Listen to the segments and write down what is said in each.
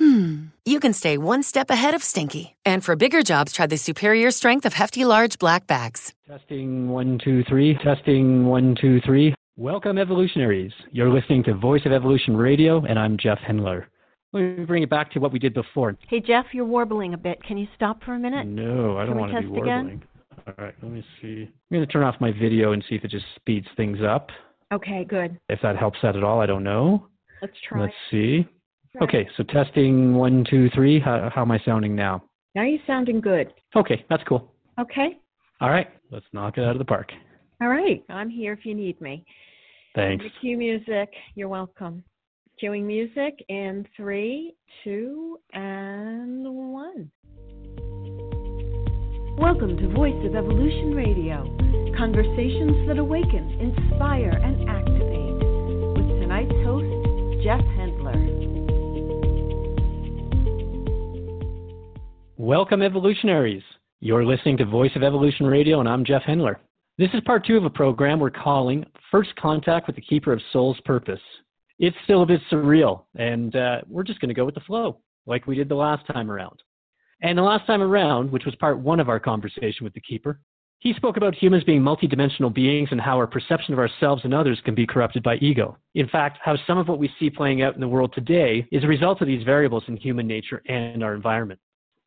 hmm, you can stay one step ahead of stinky. And for bigger jobs, try the superior strength of Hefty Large Black Bags. Testing one, two, three. Testing one, two, three. Welcome, evolutionaries. You're listening to Voice of Evolution Radio, and I'm Jeff Hendler. Let me bring it back to what we did before. Hey, Jeff, you're warbling a bit. Can you stop for a minute? No, I don't want to be test warbling. again? All right, let me see. I'm going to turn off my video and see if it just speeds things up. Okay, good. If that helps that at all, I don't know. Let's try. Let's see. Try. Okay, so testing one, two, three. How, how am I sounding now? Now you're sounding good. Okay, that's cool. Okay. All right, let's knock it out of the park. All right. I'm here if you need me. Thanks. The cue music. You're welcome. Cueing music in three, two, and one. Welcome to Voice of Evolution Radio. Conversations that awaken, inspire, and activate. With tonight's host, Jeff Welcome, evolutionaries. You're listening to Voice of Evolution Radio, and I'm Jeff Hendler. This is part two of a program we're calling First Contact with the Keeper of Soul's Purpose. It's still a bit surreal, and uh, we're just going to go with the flow, like we did the last time around. And the last time around, which was part one of our conversation with the Keeper, he spoke about humans being multidimensional beings and how our perception of ourselves and others can be corrupted by ego. In fact, how some of what we see playing out in the world today is a result of these variables in human nature and our environment.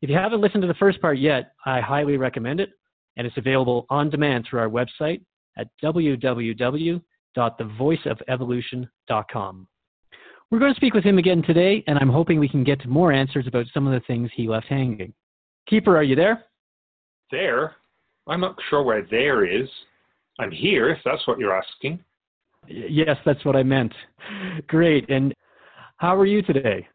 If you haven't listened to the first part yet, I highly recommend it, and it's available on demand through our website at www.thevoiceofevolution.com. We're going to speak with him again today, and I'm hoping we can get to more answers about some of the things he left hanging. Keeper, are you there? There? I'm not sure where there is. I'm here, if that's what you're asking. Yes, that's what I meant. Great. And how are you today?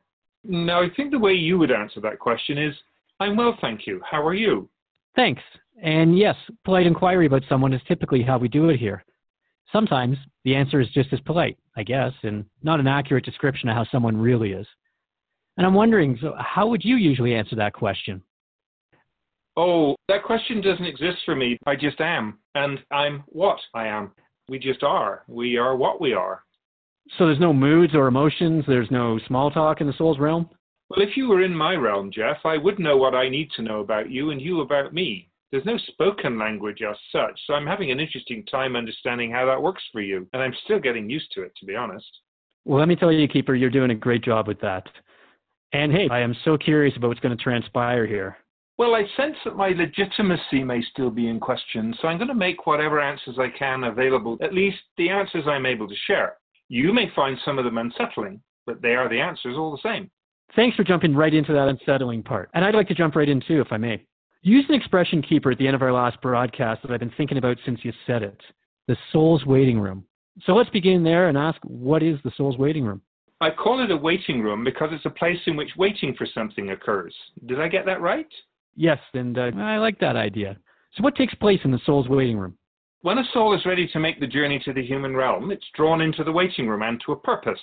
Now, I think the way you would answer that question is I'm well, thank you. How are you? Thanks. And yes, polite inquiry about someone is typically how we do it here. Sometimes the answer is just as polite, I guess, and not an accurate description of how someone really is. And I'm wondering, so how would you usually answer that question? Oh, that question doesn't exist for me. I just am. And I'm what I am. We just are. We are what we are. So there's no moods or emotions, there's no small talk in the soul's realm? Well, if you were in my realm, Jeff, I would know what I need to know about you and you about me. There's no spoken language as such, so I'm having an interesting time understanding how that works for you, and I'm still getting used to it, to be honest. Well, let me tell you, Keeper, you're doing a great job with that. And hey, I am so curious about what's going to transpire here. Well, I sense that my legitimacy may still be in question, so I'm going to make whatever answers I can available, at least the answers I'm able to share. You may find some of them unsettling, but they are the answers all the same. Thanks for jumping right into that unsettling part. And I'd like to jump right in too, if I may. You used an expression, Keeper, at the end of our last broadcast that I've been thinking about since you said it the soul's waiting room. So let's begin there and ask what is the soul's waiting room? I call it a waiting room because it's a place in which waiting for something occurs. Did I get that right? Yes, and uh, I like that idea. So, what takes place in the soul's waiting room? When a soul is ready to make the journey to the human realm, it's drawn into the waiting room and to a purpose.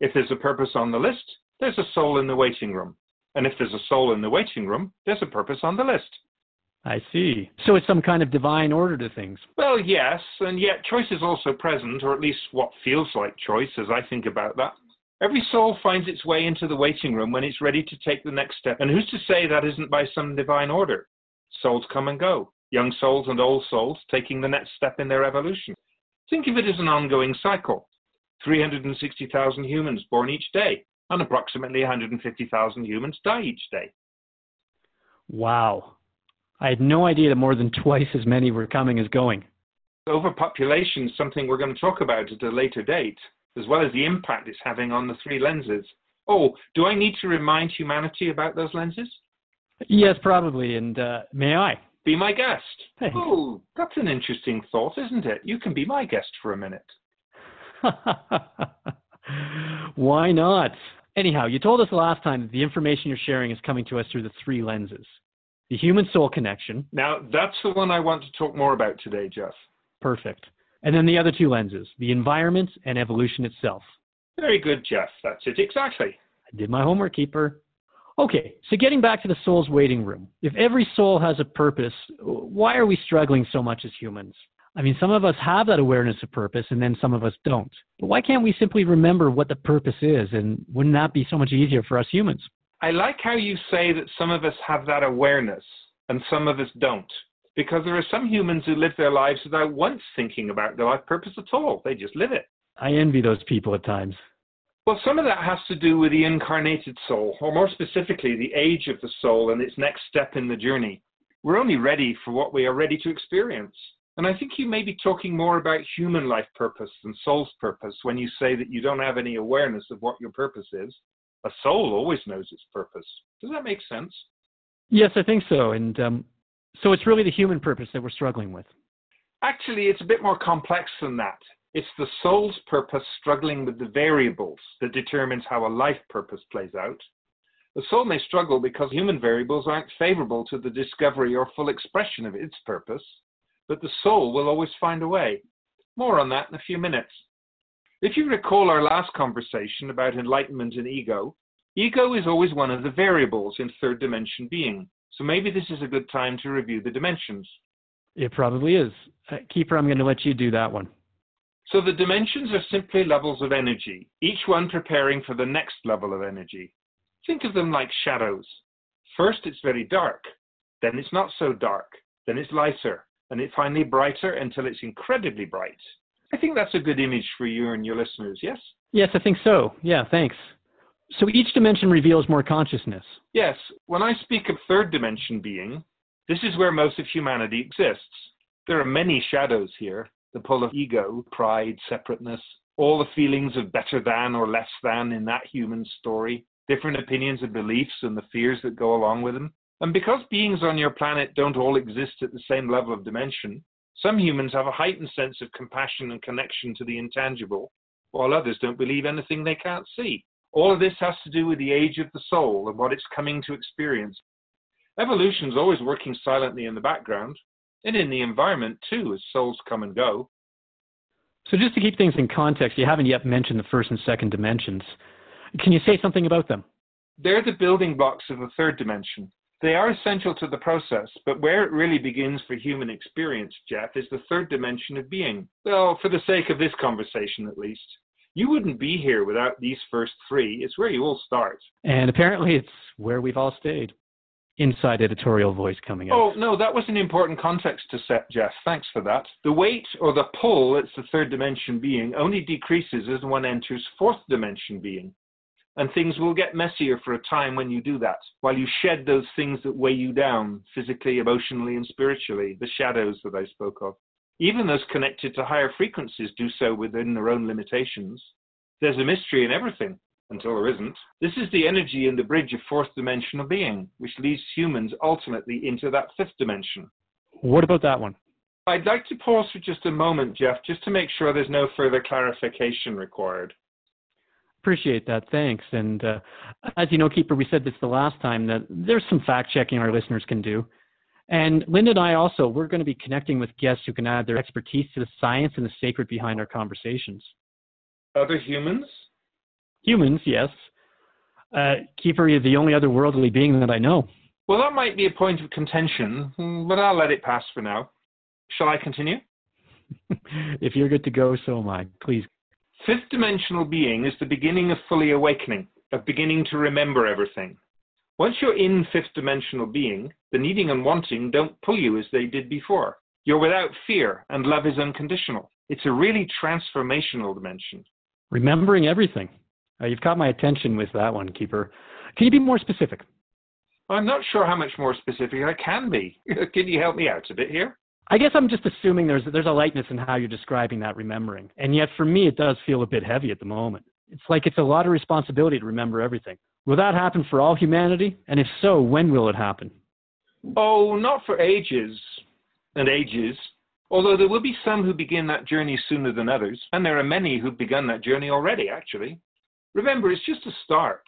If there's a purpose on the list, there's a soul in the waiting room. And if there's a soul in the waiting room, there's a purpose on the list. I see. So, it's some kind of divine order to things. Well, yes, and yet choice is also present, or at least what feels like choice as I think about that. Every soul finds its way into the waiting room when it's ready to take the next step, and who's to say that isn't by some divine order? Souls come and go, young souls and old souls taking the next step in their evolution. Think of it as an ongoing cycle. 360,000 humans born each day, and approximately 150,000 humans die each day. Wow. I had no idea that more than twice as many were coming as going. Overpopulation is something we're going to talk about at a later date, as well as the impact it's having on the three lenses. Oh, do I need to remind humanity about those lenses? Yes, probably. And uh, may I? Be my guest. Thanks. Oh, that's an interesting thought, isn't it? You can be my guest for a minute. Why not? Anyhow, you told us last time that the information you're sharing is coming to us through the three lenses the human soul connection. Now, that's the one I want to talk more about today, Jeff. Perfect. And then the other two lenses, the environment and evolution itself. Very good, Jeff. That's it exactly. I did my homework, Keeper. Okay, so getting back to the soul's waiting room. If every soul has a purpose, why are we struggling so much as humans? I mean, some of us have that awareness of purpose and then some of us don't. But why can't we simply remember what the purpose is? And wouldn't that be so much easier for us humans? I like how you say that some of us have that awareness and some of us don't. Because there are some humans who live their lives without once thinking about their life purpose at all. They just live it. I envy those people at times. Well, some of that has to do with the incarnated soul, or more specifically, the age of the soul and its next step in the journey. We're only ready for what we are ready to experience. And I think you may be talking more about human life purpose than soul's purpose when you say that you don't have any awareness of what your purpose is. A soul always knows its purpose. Does that make sense? Yes, I think so. And um, so it's really the human purpose that we're struggling with. Actually, it's a bit more complex than that. It's the soul's purpose struggling with the variables that determines how a life purpose plays out. The soul may struggle because human variables aren't favorable to the discovery or full expression of its purpose but the soul will always find a way. More on that in a few minutes. If you recall our last conversation about enlightenment and ego, ego is always one of the variables in third dimension being. So maybe this is a good time to review the dimensions. It probably is. Uh, Keeper, I'm going to let you do that one. So the dimensions are simply levels of energy, each one preparing for the next level of energy. Think of them like shadows. First, it's very dark, then it's not so dark, then it's lighter, and it's finally brighter until it's incredibly bright. I think that's a good image for you and your listeners, yes? Yes, I think so. Yeah, thanks. So each dimension reveals more consciousness. Yes. When I speak of third dimension being, this is where most of humanity exists. There are many shadows here the pull of ego, pride, separateness, all the feelings of better than or less than in that human story, different opinions and beliefs and the fears that go along with them. And because beings on your planet don't all exist at the same level of dimension, some humans have a heightened sense of compassion and connection to the intangible, while others don't believe anything they can't see. All of this has to do with the age of the soul and what it's coming to experience. Evolution is always working silently in the background, and in the environment too, as souls come and go. So, just to keep things in context, you haven't yet mentioned the first and second dimensions. Can you say something about them? They're the building blocks of the third dimension. They are essential to the process, but where it really begins for human experience, Jeff, is the third dimension of being. Well, for the sake of this conversation at least. You wouldn't be here without these first three. It's where you all start. And apparently it's where we've all stayed. Inside editorial voice coming out. Oh, no, that was an important context to set, Jeff. Thanks for that. The weight or the pull, it's the third dimension being only decreases as one enters fourth dimension being. And things will get messier for a time when you do that, while you shed those things that weigh you down, physically, emotionally, and spiritually, the shadows that I spoke of. Even those connected to higher frequencies do so within their own limitations. There's a mystery in everything, until there isn't. This is the energy in the bridge of fourth dimensional being, which leads humans ultimately into that fifth dimension. What about that one? I'd like to pause for just a moment, Jeff, just to make sure there's no further clarification required. Appreciate that. Thanks. And uh, as you know, Keeper, we said this the last time that there's some fact checking our listeners can do. And Linda and I also, we're going to be connecting with guests who can add their expertise to the science and the sacred behind our conversations. Other humans? Humans, yes. Uh, Keeper, you're the only other worldly being that I know. Well, that might be a point of contention, but I'll let it pass for now. Shall I continue? if you're good to go, so am I. Please Fifth dimensional being is the beginning of fully awakening, of beginning to remember everything. Once you're in fifth dimensional being, the needing and wanting don't pull you as they did before. You're without fear, and love is unconditional. It's a really transformational dimension. Remembering everything. Uh, you've caught my attention with that one, Keeper. Can you be more specific? I'm not sure how much more specific I can be. can you help me out a bit here? I guess I'm just assuming there's there's a lightness in how you're describing that remembering, and yet for me it does feel a bit heavy at the moment. It's like it's a lot of responsibility to remember everything. Will that happen for all humanity? And if so, when will it happen? Oh, not for ages and ages. Although there will be some who begin that journey sooner than others, and there are many who've begun that journey already, actually. Remember, it's just a start.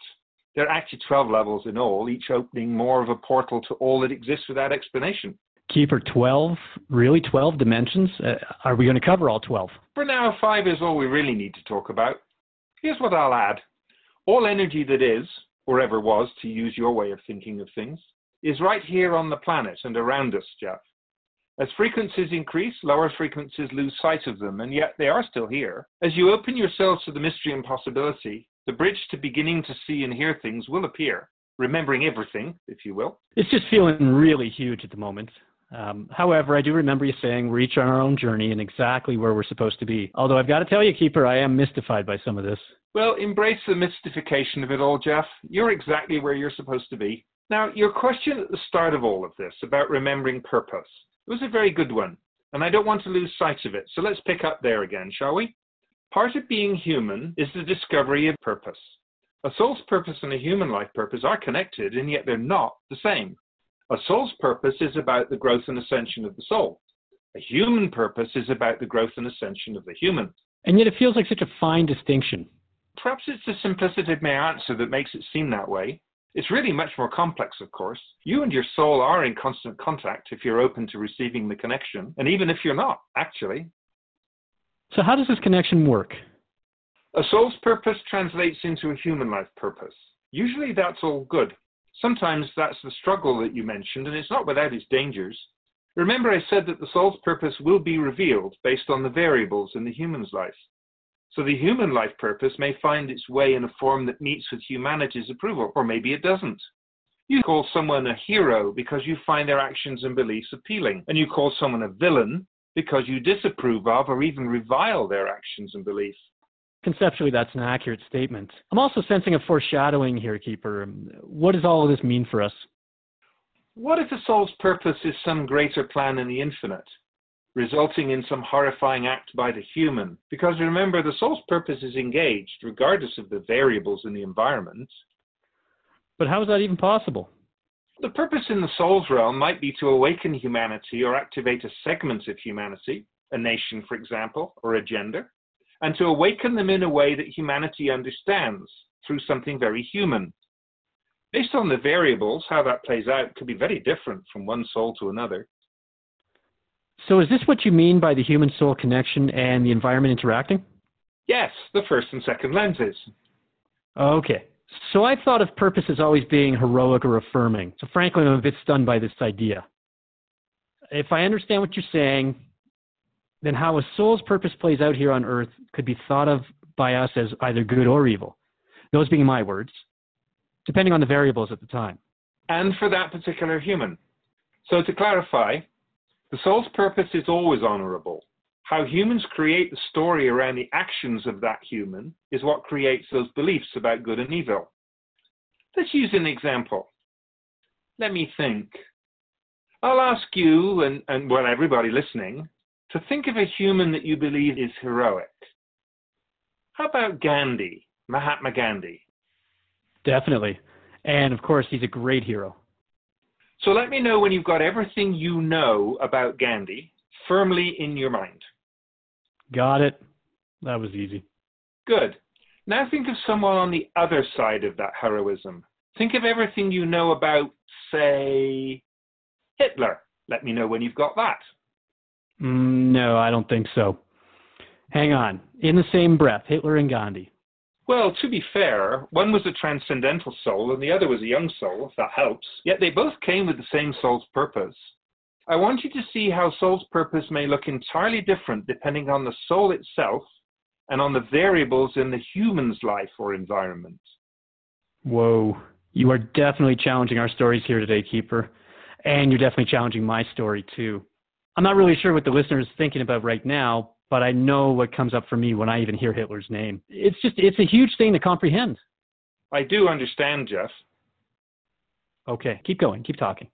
There are actually 12 levels in all, each opening more of a portal to all that exists without explanation. Keeper 12? Really? 12 dimensions? Uh, are we going to cover all 12? For now, five is all we really need to talk about. Here's what I'll add all energy that is, or ever was, to use your way of thinking of things, is right here on the planet and around us, Jeff. As frequencies increase, lower frequencies lose sight of them, and yet they are still here. As you open yourselves to the mystery and possibility, the bridge to beginning to see and hear things will appear, remembering everything, if you will. It's just feeling really huge at the moment. Um, however, I do remember you saying we're each on our own journey and exactly where we're supposed to be. Although I've got to tell you, Keeper, I am mystified by some of this. Well, embrace the mystification of it all, Jeff. You're exactly where you're supposed to be. Now, your question at the start of all of this about remembering purpose it was a very good one, and I don't want to lose sight of it. So let's pick up there again, shall we? Part of being human is the discovery of purpose. A soul's purpose and a human life purpose are connected, and yet they're not the same. A soul's purpose is about the growth and ascension of the soul. A human purpose is about the growth and ascension of the human. And yet it feels like such a fine distinction. Perhaps it's the simplicity of my answer that makes it seem that way. It's really much more complex, of course. You and your soul are in constant contact if you're open to receiving the connection, and even if you're not, actually. So, how does this connection work? A soul's purpose translates into a human life purpose. Usually that's all good. Sometimes that's the struggle that you mentioned, and it's not without its dangers. Remember, I said that the soul's purpose will be revealed based on the variables in the human's life. So the human life purpose may find its way in a form that meets with humanity's approval, or maybe it doesn't. You call someone a hero because you find their actions and beliefs appealing, and you call someone a villain because you disapprove of or even revile their actions and beliefs. Conceptually, that's an accurate statement. I'm also sensing a foreshadowing here, Keeper. What does all of this mean for us? What if the soul's purpose is some greater plan in the infinite? resulting in some horrifying act by the human. Because remember, the soul's purpose is engaged, regardless of the variables in the environment. But how is that even possible? The purpose in the soul's realm might be to awaken humanity or activate a segment of humanity, a nation, for example, or a gender, and to awaken them in a way that humanity understands through something very human. Based on the variables, how that plays out could be very different from one soul to another. So, is this what you mean by the human soul connection and the environment interacting? Yes, the first and second lenses. Okay. So, I thought of purpose as always being heroic or affirming. So, frankly, I'm a bit stunned by this idea. If I understand what you're saying, then how a soul's purpose plays out here on earth could be thought of by us as either good or evil. Those being my words, depending on the variables at the time. And for that particular human. So, to clarify, the soul's purpose is always honorable. How humans create the story around the actions of that human is what creates those beliefs about good and evil. Let's use an example. Let me think. I'll ask you, and, and well, everybody listening, to think of a human that you believe is heroic. How about Gandhi, Mahatma Gandhi? Definitely. And of course, he's a great hero. So let me know when you've got everything you know about Gandhi firmly in your mind. Got it. That was easy. Good. Now think of someone on the other side of that heroism. Think of everything you know about, say, Hitler. Let me know when you've got that. Mm, no, I don't think so. Hang on. In the same breath, Hitler and Gandhi. Well, to be fair, one was a transcendental soul and the other was a young soul, if that helps. Yet they both came with the same soul's purpose. I want you to see how soul's purpose may look entirely different depending on the soul itself and on the variables in the human's life or environment. Whoa. You are definitely challenging our stories here today, Keeper. And you're definitely challenging my story, too. I'm not really sure what the listener is thinking about right now, but I know what comes up for me when I even hear Hitler's name. It's just, it's a huge thing to comprehend. I do understand, Jeff. Okay, keep going, keep talking.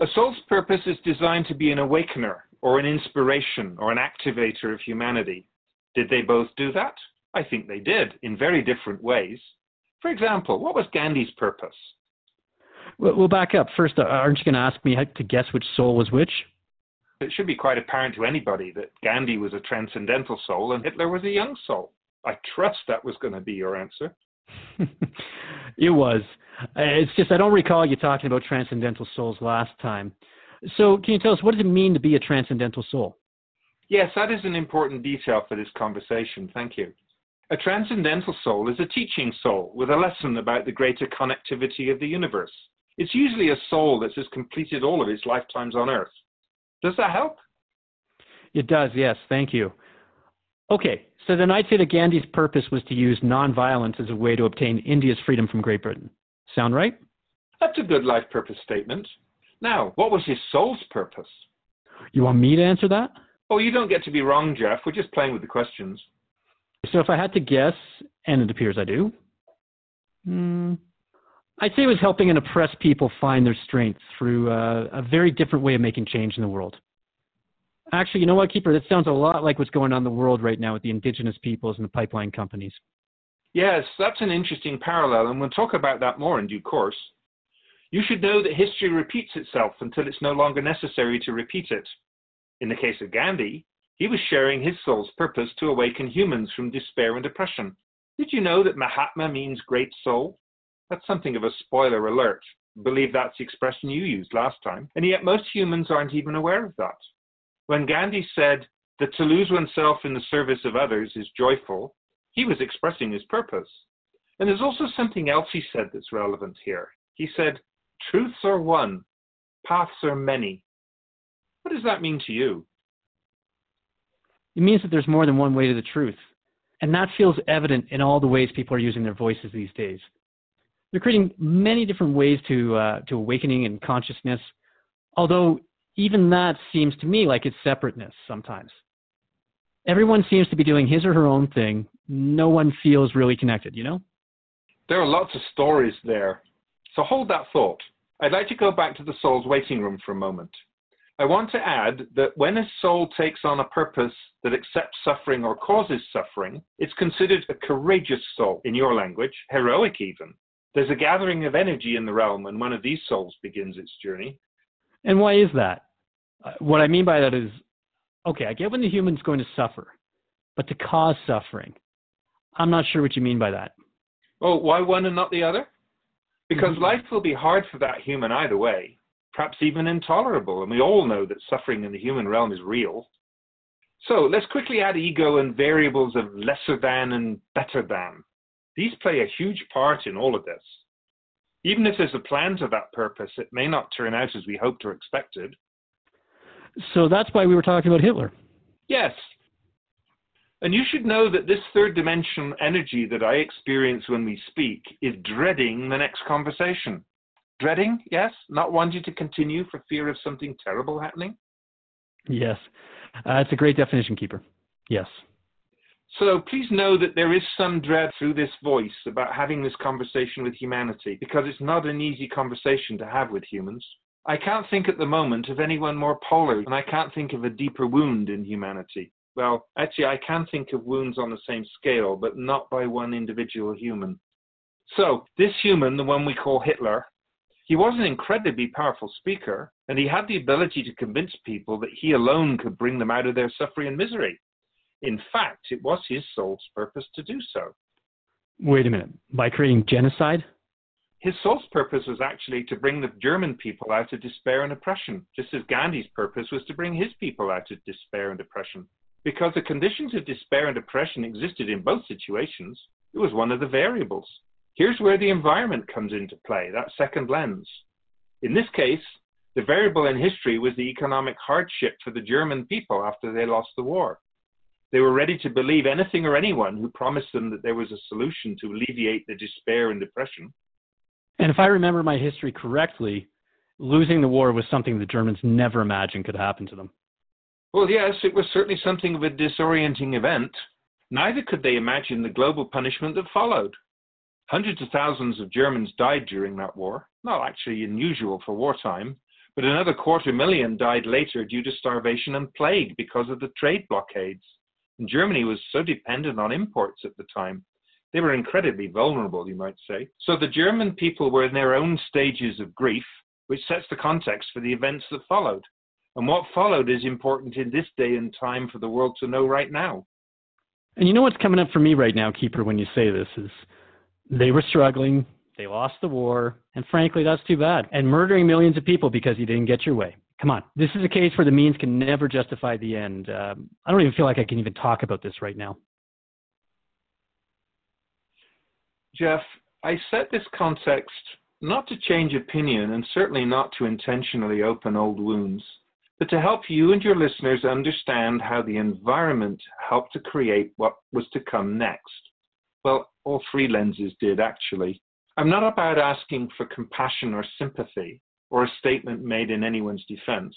A soul's purpose is designed to be an awakener or an inspiration or an activator of humanity. Did they both do that? I think they did, in very different ways. For example, what was Gandhi's purpose? We'll back up. First, uh, aren't you going to ask me to guess which soul was which? It should be quite apparent to anybody that Gandhi was a transcendental soul and Hitler was a young soul. I trust that was going to be your answer. it was. It's just I don't recall you talking about transcendental souls last time. So, can you tell us what does it mean to be a transcendental soul? Yes, that is an important detail for this conversation. Thank you. A transcendental soul is a teaching soul with a lesson about the greater connectivity of the universe. It's usually a soul that has completed all of its lifetimes on Earth. Does that help? It does, yes. Thank you. Okay, so then I'd say that Gandhi's purpose was to use nonviolence as a way to obtain India's freedom from Great Britain. Sound right? That's a good life purpose statement. Now, what was his soul's purpose? You want me to answer that? Oh, you don't get to be wrong, Jeff. We're just playing with the questions. So if I had to guess, and it appears I do, hmm, I'd say it was helping an oppressed people find their strength through uh, a very different way of making change in the world. Actually, you know what, Keeper? That sounds a lot like what's going on in the world right now with the indigenous peoples and the pipeline companies. Yes, that's an interesting parallel, and we'll talk about that more in due course. You should know that history repeats itself until it's no longer necessary to repeat it. In the case of Gandhi, he was sharing his soul's purpose to awaken humans from despair and oppression. Did you know that Mahatma means great soul? That's something of a spoiler alert. I believe that's the expression you used last time, and yet most humans aren't even aware of that. When Gandhi said that to lose oneself in the service of others is joyful, he was expressing his purpose. And there's also something else he said that's relevant here. He said, Truths are one, paths are many. What does that mean to you? It means that there's more than one way to the truth. And that feels evident in all the ways people are using their voices these days. They're creating many different ways to, uh, to awakening and consciousness, although even that seems to me like it's separateness sometimes. Everyone seems to be doing his or her own thing. No one feels really connected, you know? There are lots of stories there. So hold that thought. I'd like to go back to the soul's waiting room for a moment. I want to add that when a soul takes on a purpose that accepts suffering or causes suffering, it's considered a courageous soul, in your language, heroic even. There's a gathering of energy in the realm when one of these souls begins its journey. And why is that? Uh, what I mean by that is, okay, I get when the human's going to suffer, but to cause suffering, I'm not sure what you mean by that. Oh, why one and not the other? Because mm-hmm. life will be hard for that human either way, perhaps even intolerable, and we all know that suffering in the human realm is real. So let's quickly add ego and variables of lesser than and better than. These play a huge part in all of this. Even if there's a plan to that purpose, it may not turn out as we hoped or expected. So that's why we were talking about Hitler. Yes. And you should know that this third dimension energy that I experience when we speak is dreading the next conversation. Dreading, yes? Not wanting to continue for fear of something terrible happening? Yes. Uh, it's a great definition, Keeper. Yes. So please know that there is some dread through this voice about having this conversation with humanity because it's not an easy conversation to have with humans. I can't think at the moment of anyone more polar, and I can't think of a deeper wound in humanity. Well, actually, I can think of wounds on the same scale, but not by one individual human. So, this human, the one we call Hitler, he was an incredibly powerful speaker, and he had the ability to convince people that he alone could bring them out of their suffering and misery. In fact, it was his soul's purpose to do so. Wait a minute. By creating genocide? His soul's purpose was actually to bring the German people out of despair and oppression, just as Gandhi's purpose was to bring his people out of despair and oppression. Because the conditions of despair and oppression existed in both situations, it was one of the variables. Here's where the environment comes into play, that second lens. In this case, the variable in history was the economic hardship for the German people after they lost the war. They were ready to believe anything or anyone who promised them that there was a solution to alleviate the despair and depression. And if I remember my history correctly, losing the war was something the Germans never imagined could happen to them. Well, yes, it was certainly something of a disorienting event. Neither could they imagine the global punishment that followed. Hundreds of thousands of Germans died during that war, not actually unusual for wartime, but another quarter million died later due to starvation and plague because of the trade blockades. And Germany was so dependent on imports at the time they were incredibly vulnerable, you might say. So the German people were in their own stages of grief, which sets the context for the events that followed. And what followed is important in this day and time for the world to know right now. And you know what's coming up for me right now, Keeper, when you say this is They were struggling. They lost the war. And frankly, that's too bad. And murdering millions of people because you didn't get your way. Come on. This is a case where the means can never justify the end. Um, I don't even feel like I can even talk about this right now. Jeff, I set this context not to change opinion and certainly not to intentionally open old wounds, but to help you and your listeners understand how the environment helped to create what was to come next. Well, all three lenses did actually. I'm not about asking for compassion or sympathy or a statement made in anyone's defense,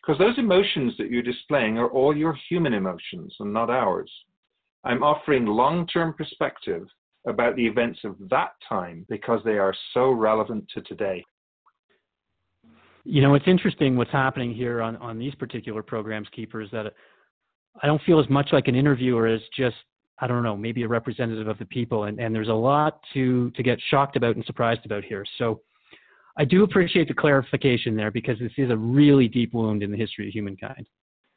because those emotions that you're displaying are all your human emotions and not ours. I'm offering long term perspective about the events of that time because they are so relevant to today. You know, it's interesting what's happening here on, on these particular programs, Keepers, that I don't feel as much like an interviewer as just, I don't know, maybe a representative of the people. And, and there's a lot to, to get shocked about and surprised about here. So I do appreciate the clarification there because this is a really deep wound in the history of humankind.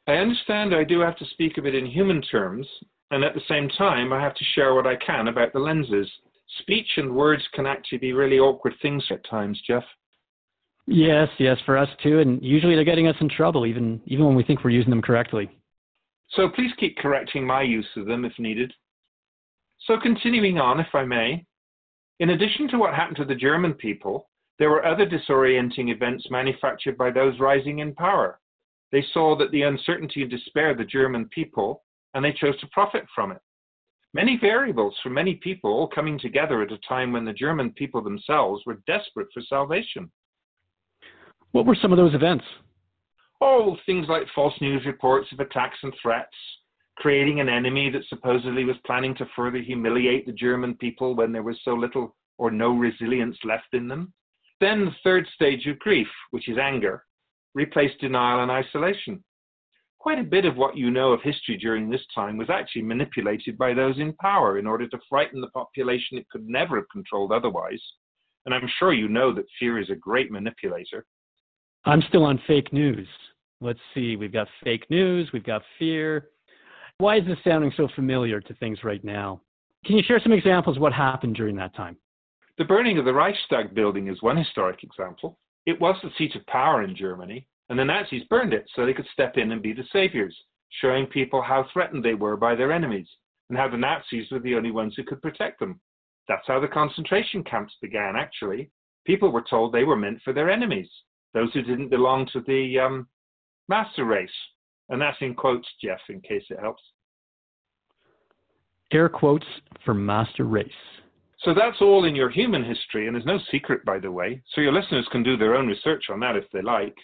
I understand I do have to speak of it in human terms, and at the same time, I have to share what I can about the lenses. Speech and words can actually be really awkward things at times, Jeff. Yes, yes, for us too, and usually they're getting us in trouble, even even when we think we're using them correctly. So please keep correcting my use of them if needed. So continuing on, if I may, in addition to what happened to the German people, there were other disorienting events manufactured by those rising in power. They saw that the uncertainty and despair of the German people, and they chose to profit from it. Many variables for many people all coming together at a time when the German people themselves were desperate for salvation. What were some of those events? Oh, things like false news reports of attacks and threats, creating an enemy that supposedly was planning to further humiliate the German people when there was so little or no resilience left in them. Then the third stage of grief, which is anger, replaced denial and isolation. Quite a bit of what you know of history during this time was actually manipulated by those in power in order to frighten the population it could never have controlled otherwise. And I'm sure you know that fear is a great manipulator. I'm still on fake news. Let's see, we've got fake news, we've got fear. Why is this sounding so familiar to things right now? Can you share some examples of what happened during that time? The burning of the Reichstag building is one historic example. It was the seat of power in Germany, and the Nazis burned it so they could step in and be the saviors, showing people how threatened they were by their enemies and how the Nazis were the only ones who could protect them. That's how the concentration camps began, actually. People were told they were meant for their enemies, those who didn't belong to the um, master race. And that's in quotes, Jeff, in case it helps. Air quotes for master race. So that's all in your human history, and there's no secret, by the way, so your listeners can do their own research on that if they like.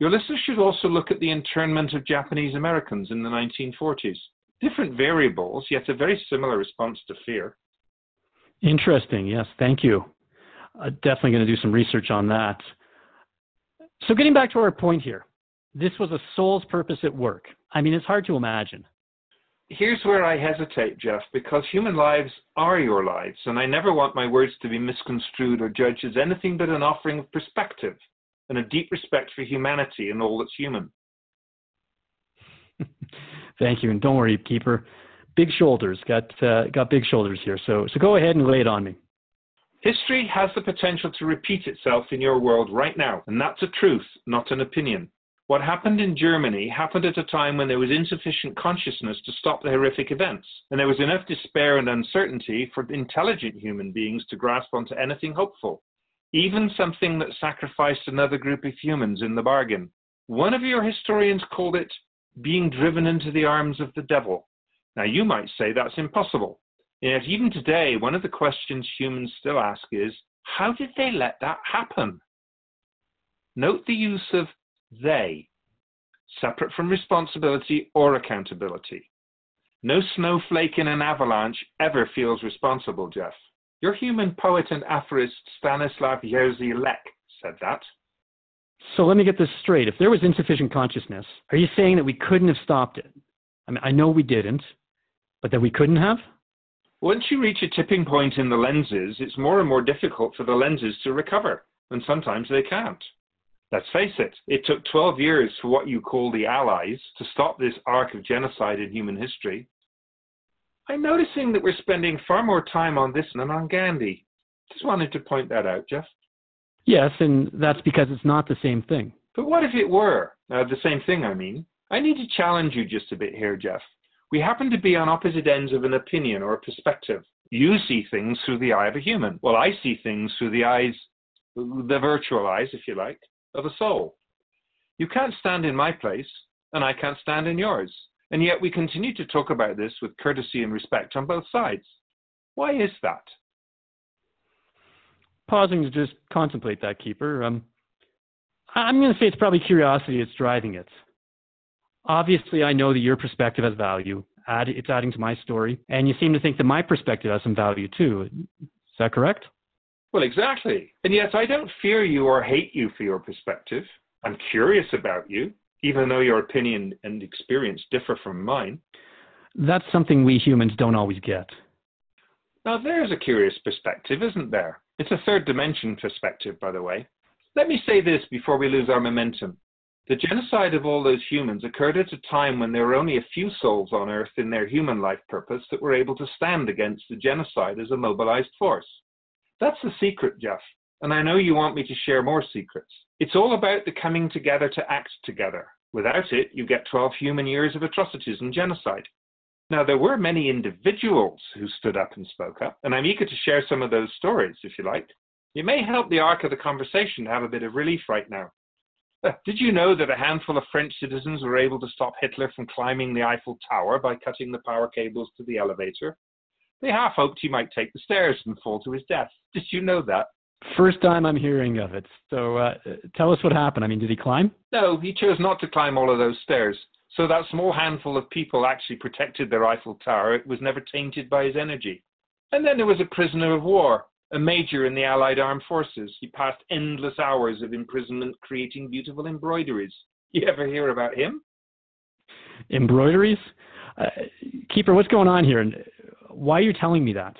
Your listeners should also look at the internment of Japanese Americans in the 1940s. Different variables, yet a very similar response to fear. Interesting, yes, thank you. Uh, definitely going to do some research on that. So, getting back to our point here, this was a soul's purpose at work. I mean, it's hard to imagine here's where I hesitate, Jeff, because human lives are your lives, and I never want my words to be misconstrued or judged as anything but an offering of perspective and a deep respect for humanity and all that's human. Thank you, and don't worry, keeper. Big shoulders, got uh, got big shoulders here. So so go ahead and lay it on me. History has the potential to repeat itself in your world right now, and that's a truth, not an opinion. What happened in Germany happened at a time when there was insufficient consciousness to stop the horrific events, and there was enough despair and uncertainty for intelligent human beings to grasp onto anything hopeful, even something that sacrificed another group of humans in the bargain. One of your historians called it being driven into the arms of the devil. Now, you might say that's impossible. Yet, even today, one of the questions humans still ask is how did they let that happen? Note the use of they, separate from responsibility or accountability. No snowflake in an avalanche ever feels responsible, Jeff. Your human poet and aphorist Stanislav Jerzy Lec said that. So let me get this straight. If there was insufficient consciousness, are you saying that we couldn't have stopped it? I mean, I know we didn't, but that we couldn't have? Once you reach a tipping point in the lenses, it's more and more difficult for the lenses to recover, and sometimes they can't. Let's face it, it took 12 years for what you call the Allies to stop this arc of genocide in human history. I'm noticing that we're spending far more time on this than on Gandhi. Just wanted to point that out, Jeff. Yes, and that's because it's not the same thing. But what if it were? Uh, the same thing, I mean. I need to challenge you just a bit here, Jeff. We happen to be on opposite ends of an opinion or a perspective. You see things through the eye of a human. Well, I see things through the eyes, the virtual eyes, if you like, of a soul. You can't stand in my place, and I can't stand in yours. And yet we continue to talk about this with courtesy and respect on both sides. Why is that? Pausing to just contemplate that, Keeper. Um, I'm going to say it's probably curiosity that's driving it. Obviously, I know that your perspective has value. It's adding to my story, and you seem to think that my perspective has some value too. Is that correct? Well, exactly. And yet, I don't fear you or hate you for your perspective. I'm curious about you, even though your opinion and experience differ from mine. That's something we humans don't always get. Now, there's a curious perspective, isn't there? It's a third dimension perspective, by the way. Let me say this before we lose our momentum. The genocide of all those humans occurred at a time when there were only a few souls on Earth in their human life purpose that were able to stand against the genocide as a mobilized force. That's the secret, Jeff, and I know you want me to share more secrets. It's all about the coming together to act together. Without it, you get 12 human years of atrocities and genocide. Now, there were many individuals who stood up and spoke up, and I'm eager to share some of those stories, if you like. It may help the arc of the conversation to have a bit of relief right now. Uh, did you know that a handful of French citizens were able to stop Hitler from climbing the Eiffel Tower by cutting the power cables to the elevator? They half hoped he might take the stairs and fall to his death. Did you know that? First time I'm hearing of it. So uh, tell us what happened. I mean, did he climb? No, he chose not to climb all of those stairs. So that small handful of people actually protected their Eiffel Tower. It was never tainted by his energy. And then there was a prisoner of war, a major in the Allied armed forces. He passed endless hours of imprisonment creating beautiful embroideries. You ever hear about him? Embroideries? Uh, Keeper, what's going on here? Why are you telling me that?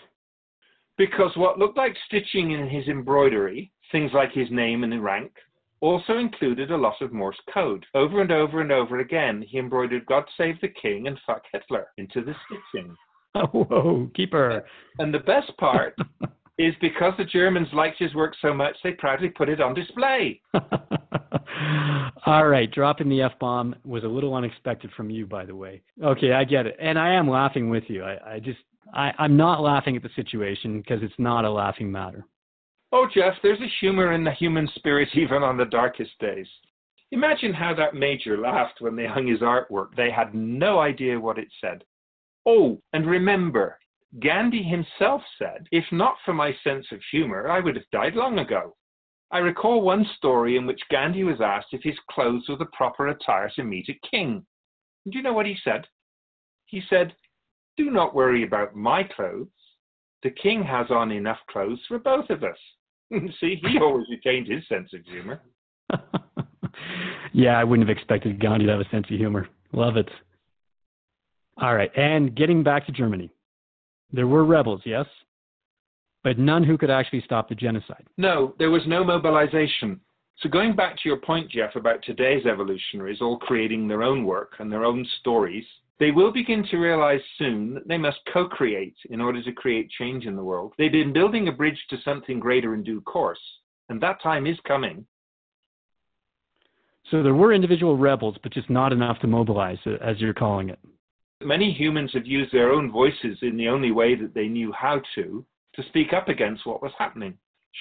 Because what looked like stitching in his embroidery, things like his name and rank, also included a lot of Morse code. Over and over and over again, he embroidered God Save the King and Fuck Hitler into the stitching. Oh, whoa, keeper. And the best part is because the Germans liked his work so much, they proudly put it on display. All right, dropping the F bomb was a little unexpected from you, by the way. Okay, I get it. And I am laughing with you. I, I just, I, I'm not laughing at the situation because it's not a laughing matter. Oh, Jeff, there's a humor in the human spirit even on the darkest days. Imagine how that major laughed when they hung his artwork. They had no idea what it said. Oh, and remember, Gandhi himself said, If not for my sense of humor, I would have died long ago. I recall one story in which Gandhi was asked if his clothes were the proper attire to meet a king. Do you know what he said? He said, Do not worry about my clothes. The king has on enough clothes for both of us. See, he always retained his sense of humor. yeah, I wouldn't have expected Gandhi to have a sense of humor. Love it. All right, and getting back to Germany. There were rebels, yes, but none who could actually stop the genocide. No, there was no mobilization. So, going back to your point, Jeff, about today's evolutionaries all creating their own work and their own stories, they will begin to realize soon that they must co create in order to create change in the world. They've been building a bridge to something greater in due course, and that time is coming. So there were individual rebels, but just not enough to mobilize, as you're calling it. Many humans have used their own voices in the only way that they knew how to, to speak up against what was happening.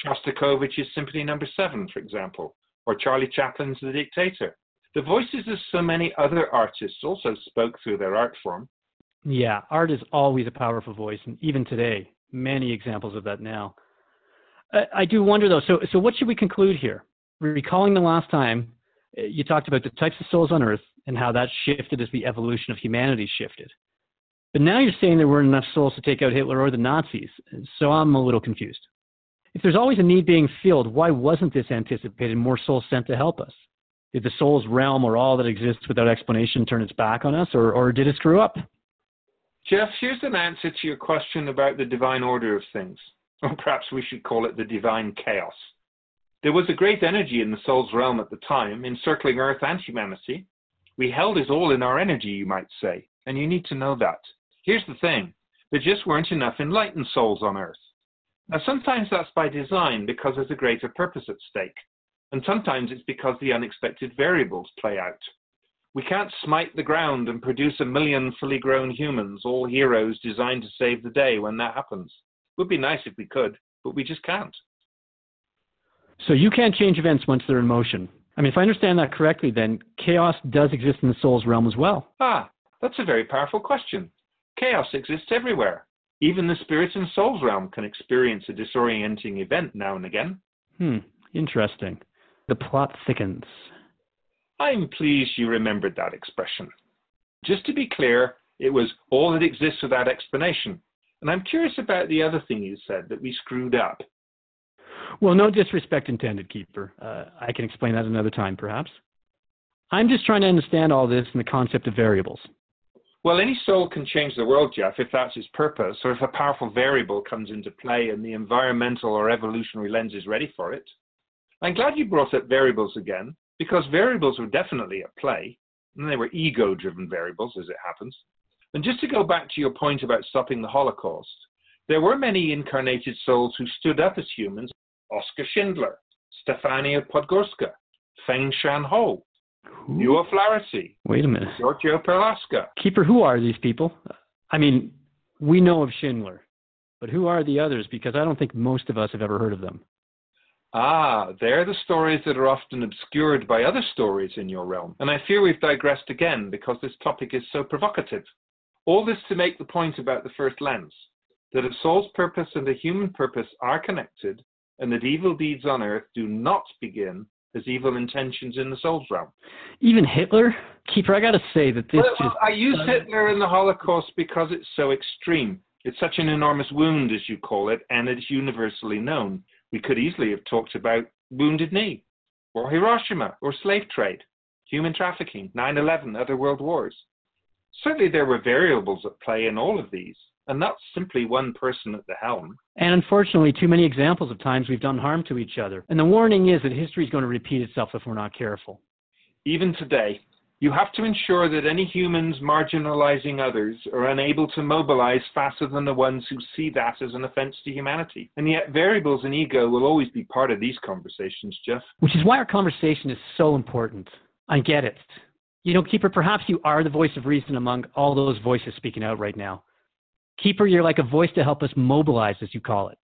Shostakovich's Symphony Number no. 7, for example, or Charlie Chaplin's The Dictator. The voices of so many other artists also spoke through their art form. Yeah, art is always a powerful voice, and even today, many examples of that now. I, I do wonder though. So, so what should we conclude here? Recalling the last time eh, you talked about the types of souls on Earth and how that shifted as the evolution of humanity shifted. But now you're saying there weren't enough souls to take out Hitler or the Nazis, so I'm a little confused. If there's always a need being filled, why wasn't this anticipated more souls sent to help us? Did the soul's realm or all that exists without explanation turn its back on us, or, or did it screw up? Jeff, here's an answer to your question about the divine order of things, or perhaps we should call it the divine chaos. There was a great energy in the soul's realm at the time, encircling Earth and humanity. We held it all in our energy, you might say, and you need to know that. Here's the thing There just weren't enough enlightened souls on Earth. Now, sometimes that's by design because there's a greater purpose at stake, and sometimes it's because the unexpected variables play out. We can't smite the ground and produce a million fully grown humans, all heroes designed to save the day when that happens. It would be nice if we could, but we just can't. So you can't change events once they're in motion. I mean, if I understand that correctly, then chaos does exist in the soul's realm as well. Ah, that's a very powerful question. Chaos exists everywhere. Even the spirit and soul's realm can experience a disorienting event now and again. Hmm, interesting. The plot thickens. I'm pleased you remembered that expression. Just to be clear, it was all that exists without explanation. And I'm curious about the other thing you said that we screwed up. Well, no disrespect intended, Keeper. Uh, I can explain that another time, perhaps. I'm just trying to understand all this in the concept of variables. Well, any soul can change the world, Jeff, if that's its purpose, or if a powerful variable comes into play and the environmental or evolutionary lens is ready for it. I'm glad you brought up variables again, because variables were definitely at play, and they were ego driven variables, as it happens. And just to go back to your point about stopping the Holocaust, there were many incarnated souls who stood up as humans Oskar Schindler, Stefania Podgorska, Feng Shan Ho, Nuala Flaherty. Wait a minute. Giorgio Perlasca. Keeper, who are these people? I mean, we know of Schindler, but who are the others? Because I don't think most of us have ever heard of them. Ah, they're the stories that are often obscured by other stories in your realm. And I fear we've digressed again because this topic is so provocative. All this to make the point about the first lens that a soul's purpose and a human purpose are connected, and that evil deeds on earth do not begin as evil intentions in the soul's realm. Even Hitler? Keeper, I gotta say that this well, just. I use Hitler in the Holocaust because it's so extreme. It's such an enormous wound, as you call it, and it's universally known. We could easily have talked about Wounded Knee, or Hiroshima, or slave trade, human trafficking, 9 11, other world wars. Certainly there were variables at play in all of these, and not simply one person at the helm. And unfortunately, too many examples of times we've done harm to each other. And the warning is that history is going to repeat itself if we're not careful. Even today, you have to ensure that any humans marginalizing others are unable to mobilize faster than the ones who see that as an offense to humanity. And yet, variables and ego will always be part of these conversations, Jeff. Which is why our conversation is so important. I get it. You know, Keeper, perhaps you are the voice of reason among all those voices speaking out right now. Keeper, you're like a voice to help us mobilize, as you call it.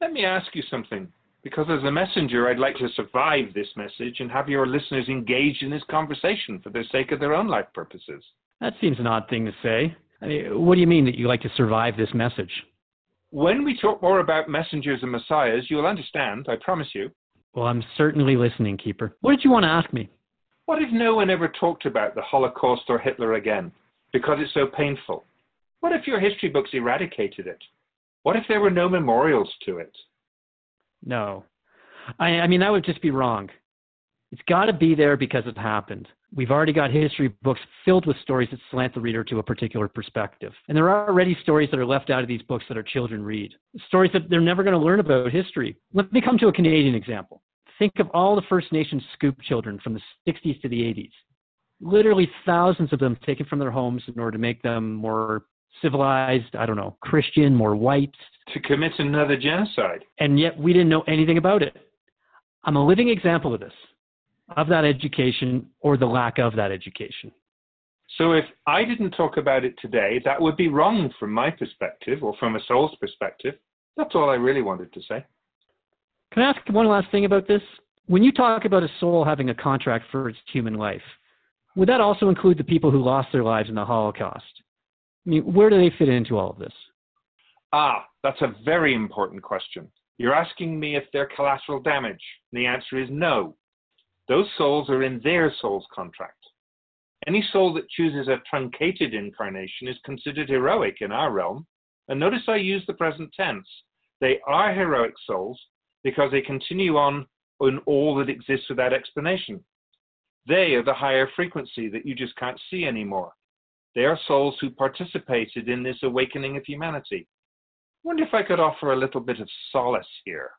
Let me ask you something, because as a messenger, I'd like to survive this message and have your listeners engaged in this conversation for the sake of their own life purposes. That seems an odd thing to say. I mean, what do you mean that you like to survive this message? When we talk more about messengers and messiahs, you'll understand, I promise you. Well, I'm certainly listening, Keeper. What did you want to ask me? What if no one ever talked about the Holocaust or Hitler again because it's so painful? What if your history books eradicated it? What if there were no memorials to it? No. I, I mean, that would just be wrong. It's got to be there because it happened. We've already got history books filled with stories that slant the reader to a particular perspective. And there are already stories that are left out of these books that our children read. Stories that they're never going to learn about history. Let me come to a Canadian example. Think of all the First Nations Scoop children from the 60s to the 80s. Literally thousands of them taken from their homes in order to make them more civilized, I don't know, Christian, more white. To commit another genocide. And yet we didn't know anything about it. I'm a living example of this, of that education or the lack of that education. So if I didn't talk about it today, that would be wrong from my perspective or from a soul's perspective. That's all I really wanted to say. Can I ask one last thing about this? When you talk about a soul having a contract for its human life, would that also include the people who lost their lives in the Holocaust? I mean, where do they fit into all of this? Ah, that's a very important question. You're asking me if they're collateral damage. The answer is no. Those souls are in their soul's contract. Any soul that chooses a truncated incarnation is considered heroic in our realm. And notice I use the present tense. They are heroic souls because they continue on in all that exists without explanation. They are the higher frequency that you just can't see anymore. They are souls who participated in this awakening of humanity. I wonder if I could offer a little bit of solace here.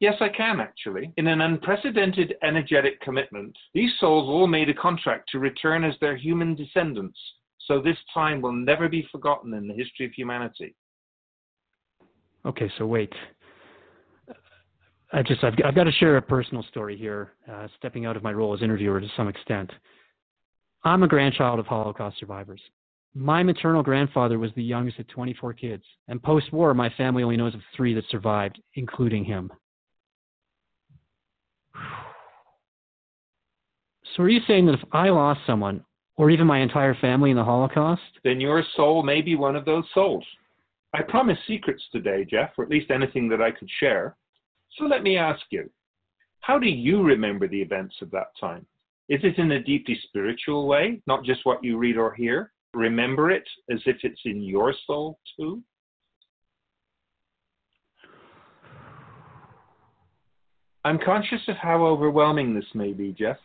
Yes, I can actually. In an unprecedented energetic commitment, these souls all made a contract to return as their human descendants so this time will never be forgotten in the history of humanity. Okay, so wait. I just I've, I've got to share a personal story here, uh, stepping out of my role as interviewer to some extent. I'm a grandchild of Holocaust survivors. My maternal grandfather was the youngest of 24 kids, and post-war, my family only knows of three that survived, including him. So, are you saying that if I lost someone, or even my entire family in the Holocaust, then your soul may be one of those souls? I promise secrets today, Jeff, or at least anything that I could share. So let me ask you, how do you remember the events of that time? Is it in a deeply spiritual way, not just what you read or hear? Remember it as if it's in your soul too? I'm conscious of how overwhelming this may be, Jeff.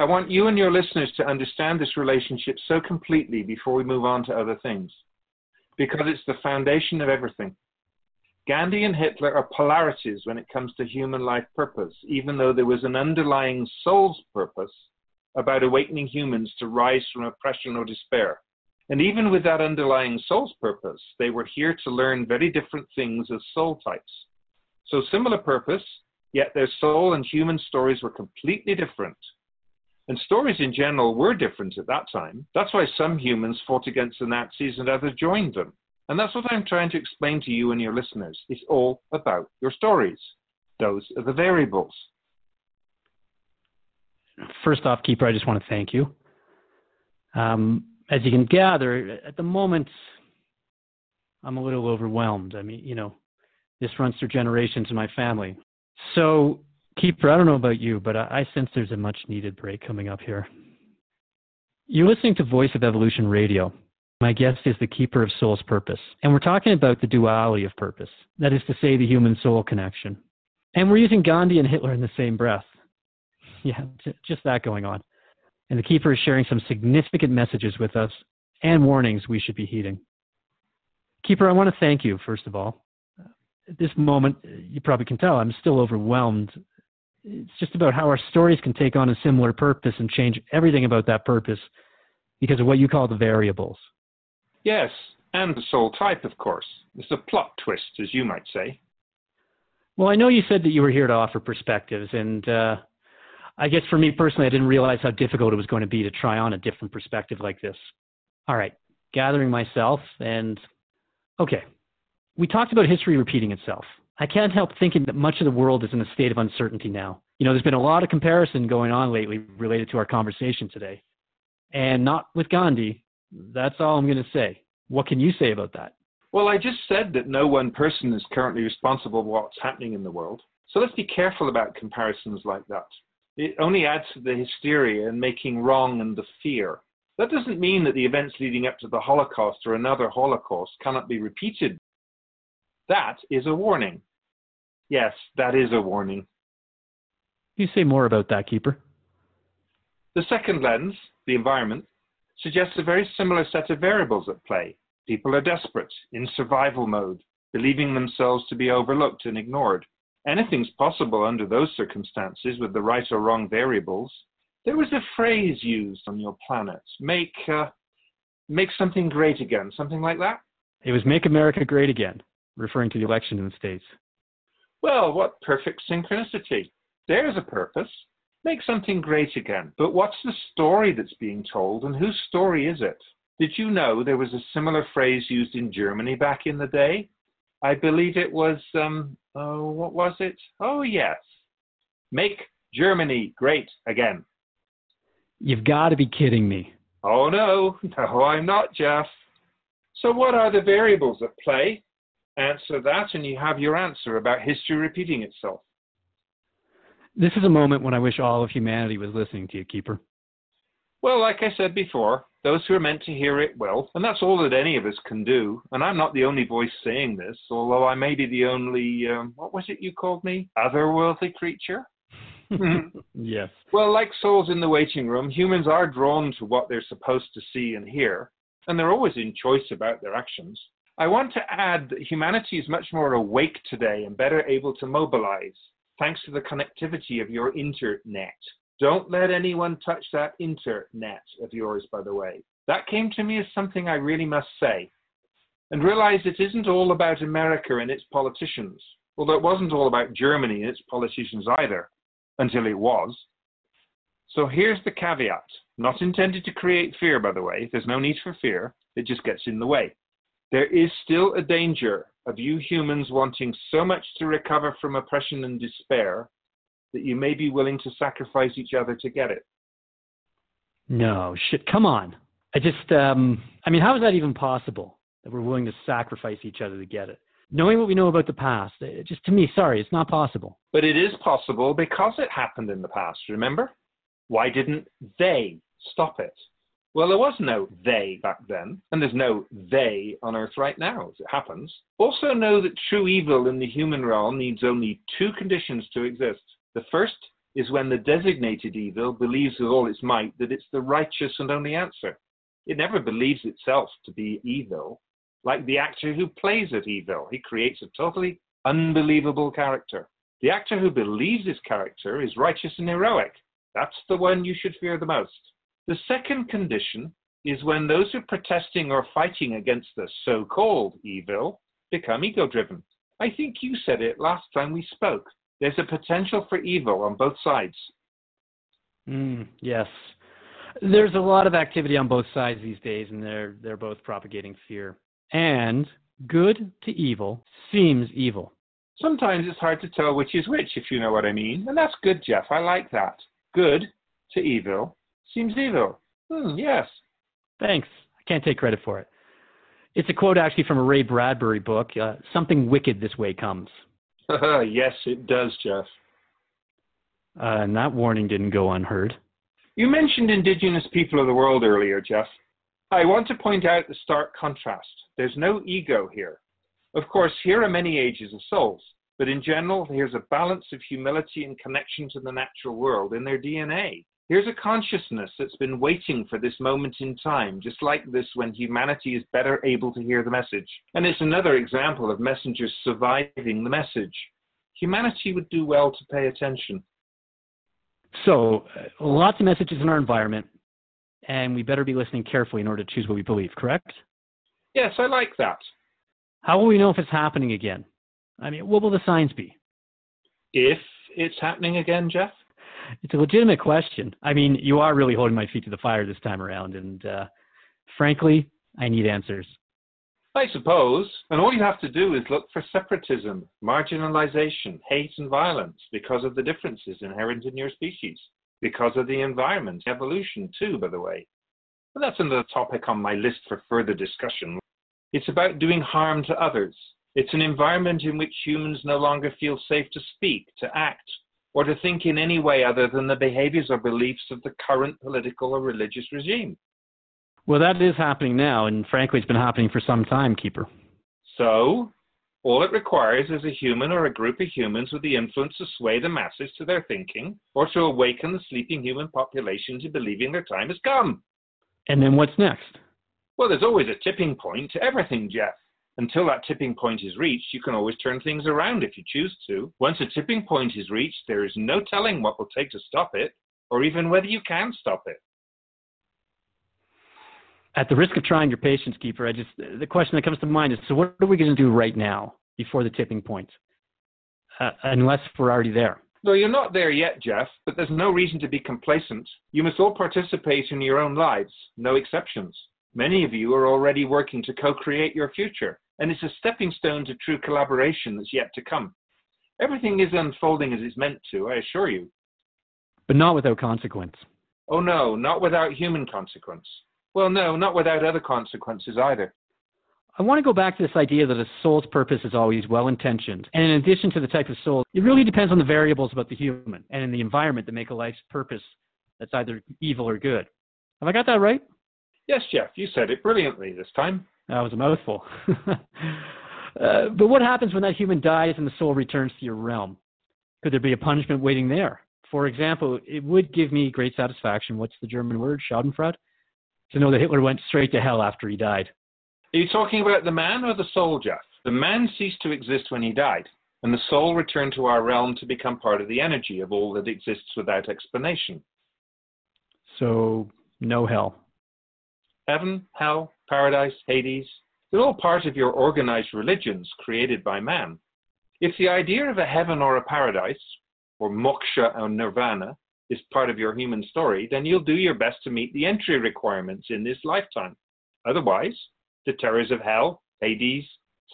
I want you and your listeners to understand this relationship so completely before we move on to other things, because it's the foundation of everything. Gandhi and Hitler are polarities when it comes to human life purpose, even though there was an underlying soul's purpose about awakening humans to rise from oppression or despair. And even with that underlying soul's purpose, they were here to learn very different things as soul types. So, similar purpose, yet their soul and human stories were completely different. And stories in general were different at that time. That's why some humans fought against the Nazis and others joined them. And that's what I'm trying to explain to you and your listeners. It's all about your stories. Those are the variables. First off, Keeper, I just want to thank you. Um, as you can gather, at the moment, I'm a little overwhelmed. I mean, you know, this runs through generations in my family. So, Keeper, I don't know about you, but I, I sense there's a much needed break coming up here. You're listening to Voice of Evolution Radio. My guest is the keeper of soul's purpose. And we're talking about the duality of purpose, that is to say, the human soul connection. And we're using Gandhi and Hitler in the same breath. Yeah, just that going on. And the keeper is sharing some significant messages with us and warnings we should be heeding. Keeper, I want to thank you, first of all. At this moment, you probably can tell I'm still overwhelmed. It's just about how our stories can take on a similar purpose and change everything about that purpose because of what you call the variables. Yes, and the soul type, of course. It's a plot twist, as you might say. Well, I know you said that you were here to offer perspectives, and uh, I guess for me personally, I didn't realize how difficult it was going to be to try on a different perspective like this. All right, gathering myself, and okay, we talked about history repeating itself. I can't help thinking that much of the world is in a state of uncertainty now. You know, there's been a lot of comparison going on lately related to our conversation today. And not with Gandhi, that's all I'm going to say. What can you say about that? Well, I just said that no one person is currently responsible for what's happening in the world. So let's be careful about comparisons like that. It only adds to the hysteria and making wrong and the fear. That doesn't mean that the events leading up to the Holocaust or another Holocaust cannot be repeated. That is a warning. Yes, that is a warning. Can you say more about that, Keeper? The second lens, the environment, suggests a very similar set of variables at play. People are desperate, in survival mode, believing themselves to be overlooked and ignored. Anything's possible under those circumstances with the right or wrong variables. There was a phrase used on your planet make, uh, make something great again, something like that? It was Make America Great Again, referring to the election in the States. Well, what perfect synchronicity. There's a purpose make something great again. But what's the story that's being told and whose story is it? Did you know there was a similar phrase used in Germany back in the day? I believe it was, um, oh, what was it? Oh, yes. Make Germany great again. You've got to be kidding me. Oh, no. No, I'm not, Jeff. So, what are the variables at play? Answer that, and you have your answer about history repeating itself. This is a moment when I wish all of humanity was listening to you, Keeper. Well, like I said before, those who are meant to hear it will, and that's all that any of us can do. And I'm not the only voice saying this, although I may be the only, um, what was it you called me? Otherworldly creature? yes. Well, like souls in the waiting room, humans are drawn to what they're supposed to see and hear, and they're always in choice about their actions. I want to add that humanity is much more awake today and better able to mobilize thanks to the connectivity of your internet. Don't let anyone touch that internet of yours, by the way. That came to me as something I really must say, and realize it isn't all about America and its politicians, although it wasn't all about Germany and its politicians either, until it was. So here's the caveat not intended to create fear, by the way. There's no need for fear, it just gets in the way. There is still a danger of you humans wanting so much to recover from oppression and despair that you may be willing to sacrifice each other to get it. No, shit, come on. I just, um, I mean, how is that even possible that we're willing to sacrifice each other to get it? Knowing what we know about the past, it just to me, sorry, it's not possible. But it is possible because it happened in the past, remember? Why didn't they stop it? Well, there was no they back then, and there's no they on Earth right now, as it happens. Also, know that true evil in the human realm needs only two conditions to exist. The first is when the designated evil believes with all its might that it's the righteous and only answer. It never believes itself to be evil, like the actor who plays at evil. He creates a totally unbelievable character. The actor who believes his character is righteous and heroic. That's the one you should fear the most. The second condition is when those who are protesting or fighting against the so called evil become ego driven. I think you said it last time we spoke. There's a potential for evil on both sides. Mm, yes. There's a lot of activity on both sides these days, and they're, they're both propagating fear. And good to evil seems evil. Sometimes it's hard to tell which is which, if you know what I mean. And that's good, Jeff. I like that. Good to evil Seems evil. Hmm, yes. Thanks. I can't take credit for it. It's a quote actually from a Ray Bradbury book. Uh, Something wicked this way comes. yes, it does, Jeff. Uh, and that warning didn't go unheard. You mentioned indigenous people of the world earlier, Jeff. I want to point out the stark contrast. There's no ego here. Of course, here are many ages of souls, but in general, there's a balance of humility and connection to the natural world in their DNA. Here's a consciousness that's been waiting for this moment in time, just like this when humanity is better able to hear the message. And it's another example of messengers surviving the message. Humanity would do well to pay attention. So, uh, lots of messages in our environment, and we better be listening carefully in order to choose what we believe, correct? Yes, I like that. How will we know if it's happening again? I mean, what will the signs be? If it's happening again, Jeff? It's a legitimate question. I mean, you are really holding my feet to the fire this time around, and uh, frankly, I need answers. I suppose. And all you have to do is look for separatism, marginalization, hate, and violence because of the differences inherent in your species, because of the environment, evolution, too, by the way. But that's another topic on my list for further discussion. It's about doing harm to others. It's an environment in which humans no longer feel safe to speak, to act, or to think in any way other than the behaviors or beliefs of the current political or religious regime. Well, that is happening now, and frankly, it's been happening for some time, Keeper. So, all it requires is a human or a group of humans with the influence to sway the masses to their thinking or to awaken the sleeping human population to believing their time has come. And then what's next? Well, there's always a tipping point to everything, Jeff until that tipping point is reached, you can always turn things around if you choose to. Once a tipping point is reached, there is no telling what will take to stop it, or even whether you can stop it. At the risk of trying your patience, keeper, I just the question that comes to mind is: so what are we going to do right now before the tipping point? Uh, unless we're already there. No, you're not there yet, Jeff, but there's no reason to be complacent. You must all participate in your own lives, no exceptions. Many of you are already working to co create your future and it's a stepping stone to true collaboration that's yet to come. Everything is unfolding as it's meant to, I assure you. But not without consequence. Oh, no, not without human consequence. Well, no, not without other consequences either. I want to go back to this idea that a soul's purpose is always well intentioned. And in addition to the type of soul, it really depends on the variables about the human and in the environment that make a life's purpose that's either evil or good. Have I got that right? Yes, Jeff, you said it brilliantly this time. That was a mouthful. uh, but what happens when that human dies and the soul returns to your realm? Could there be a punishment waiting there? For example, it would give me great satisfaction. What's the German word? Schadenfreude? To know that Hitler went straight to hell after he died. Are you talking about the man or the soldier? The man ceased to exist when he died, and the soul returned to our realm to become part of the energy of all that exists without explanation. So, no hell. Heaven, hell, paradise, Hades, they're all part of your organized religions created by man. If the idea of a heaven or a paradise, or moksha or nirvana, is part of your human story, then you'll do your best to meet the entry requirements in this lifetime. Otherwise, the terrors of hell, Hades,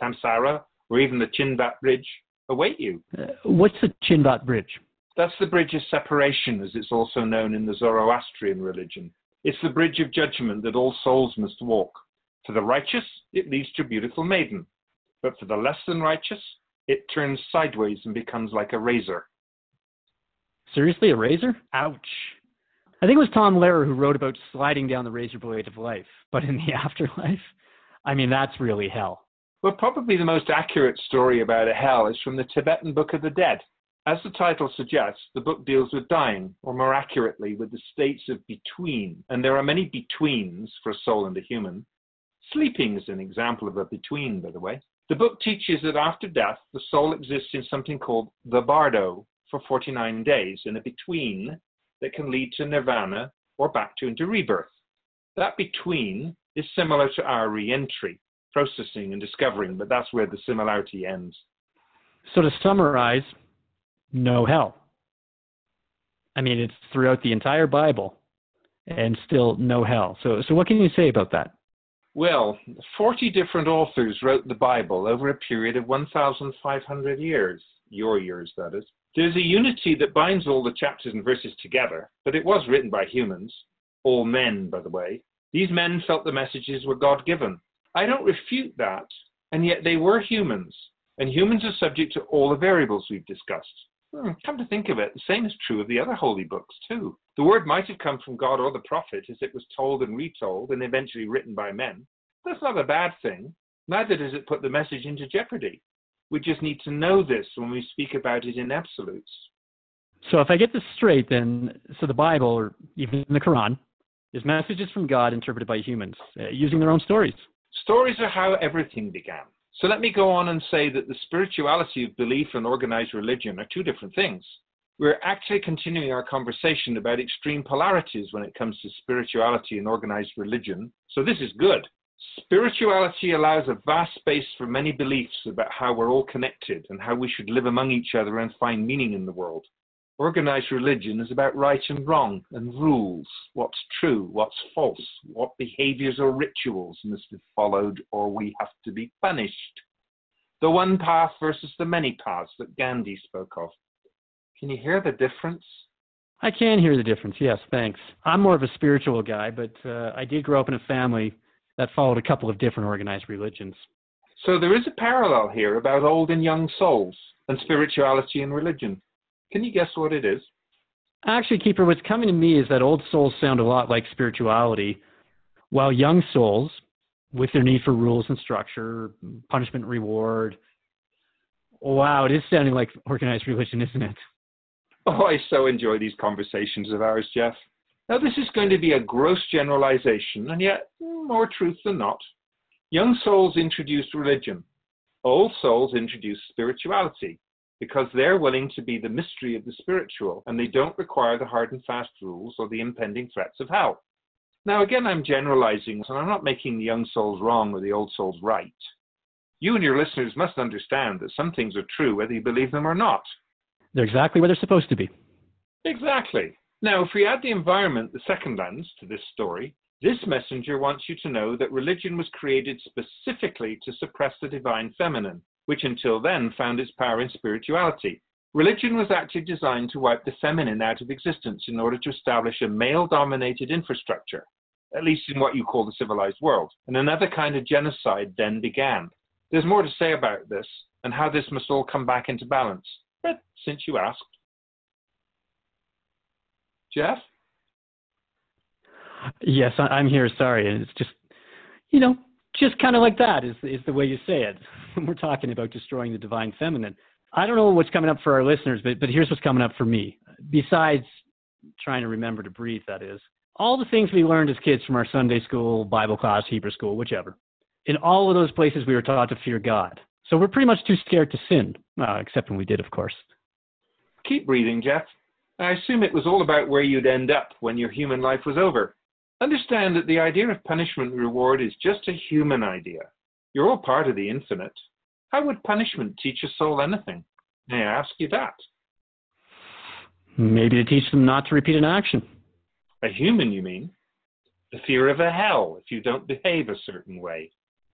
samsara, or even the Chinvat Bridge await you. Uh, what's the Chinvat Bridge? That's the bridge of separation, as it's also known in the Zoroastrian religion. It's the bridge of judgment that all souls must walk. For the righteous, it leads to a beautiful maiden. But for the less than righteous, it turns sideways and becomes like a razor. Seriously, a razor? Ouch. I think it was Tom Lehrer who wrote about sliding down the razor blade of life. But in the afterlife, I mean, that's really hell. Well, probably the most accurate story about a hell is from the Tibetan Book of the Dead. As the title suggests, the book deals with dying, or more accurately, with the states of between. And there are many betweens for a soul and a human. Sleeping is an example of a between, by the way. The book teaches that after death, the soul exists in something called the bardo for 49 days, in a between that can lead to nirvana or back to into rebirth. That between is similar to our re entry, processing and discovering, but that's where the similarity ends. So to summarize, no hell. I mean, it's throughout the entire Bible and still no hell. So, so what can you say about that? Well, 40 different authors wrote the Bible over a period of 1,500 years, your years, that is. There's a unity that binds all the chapters and verses together, but it was written by humans, all men, by the way. These men felt the messages were God given. I don't refute that, and yet they were humans, and humans are subject to all the variables we've discussed. Hmm, come to think of it, the same is true of the other holy books too. The word might have come from God or the prophet as it was told and retold and eventually written by men. That's not a bad thing. Neither does it put the message into jeopardy. We just need to know this when we speak about it in absolutes. So if I get this straight, then so the Bible or even the Quran is messages from God interpreted by humans uh, using their own stories. Stories are how everything began. So let me go on and say that the spirituality of belief and organized religion are two different things. We're actually continuing our conversation about extreme polarities when it comes to spirituality and organized religion. So this is good. Spirituality allows a vast space for many beliefs about how we're all connected and how we should live among each other and find meaning in the world. Organized religion is about right and wrong and rules, what's true, what's false, what behaviors or rituals must be followed or we have to be punished. The one path versus the many paths that Gandhi spoke of. Can you hear the difference? I can hear the difference, yes, thanks. I'm more of a spiritual guy, but uh, I did grow up in a family that followed a couple of different organized religions. So there is a parallel here about old and young souls and spirituality and religion. Can you guess what it is? Actually, Keeper, what's coming to me is that old souls sound a lot like spirituality, while young souls, with their need for rules and structure, punishment, and reward, wow, it is sounding like organized religion, isn't it? Oh, I so enjoy these conversations of ours, Jeff. Now, this is going to be a gross generalization, and yet more truth than not. Young souls introduce religion. Old souls introduce spirituality because they're willing to be the mystery of the spiritual and they don't require the hard and fast rules or the impending threats of hell. Now, again, I'm generalizing, and I'm not making the young souls wrong or the old souls right. You and your listeners must understand that some things are true whether you believe them or not. They're exactly where they're supposed to be. Exactly. Now, if we add the environment, the second lens, to this story, this messenger wants you to know that religion was created specifically to suppress the divine feminine which until then found its power in spirituality. Religion was actually designed to wipe the feminine out of existence in order to establish a male dominated infrastructure, at least in what you call the civilized world. And another kind of genocide then began. There's more to say about this and how this must all come back into balance. But since you asked, Jeff? Yes, I'm here. Sorry. And it's just, you know, just kind of like that is is the way you say it we're talking about destroying the divine feminine. I don't know what's coming up for our listeners, but but here's what's coming up for me. Besides trying to remember to breathe, that is all the things we learned as kids from our Sunday school, Bible class, Hebrew school, whichever. In all of those places, we were taught to fear God. So we're pretty much too scared to sin, uh, except when we did, of course. Keep breathing, Jeff. I assume it was all about where you'd end up when your human life was over. Understand that the idea of punishment and reward is just a human idea. You're all part of the infinite. How would punishment teach a soul anything? May I ask you that? Maybe to teach them not to repeat an action. A human, you mean? The fear of a hell if you don't behave a certain way.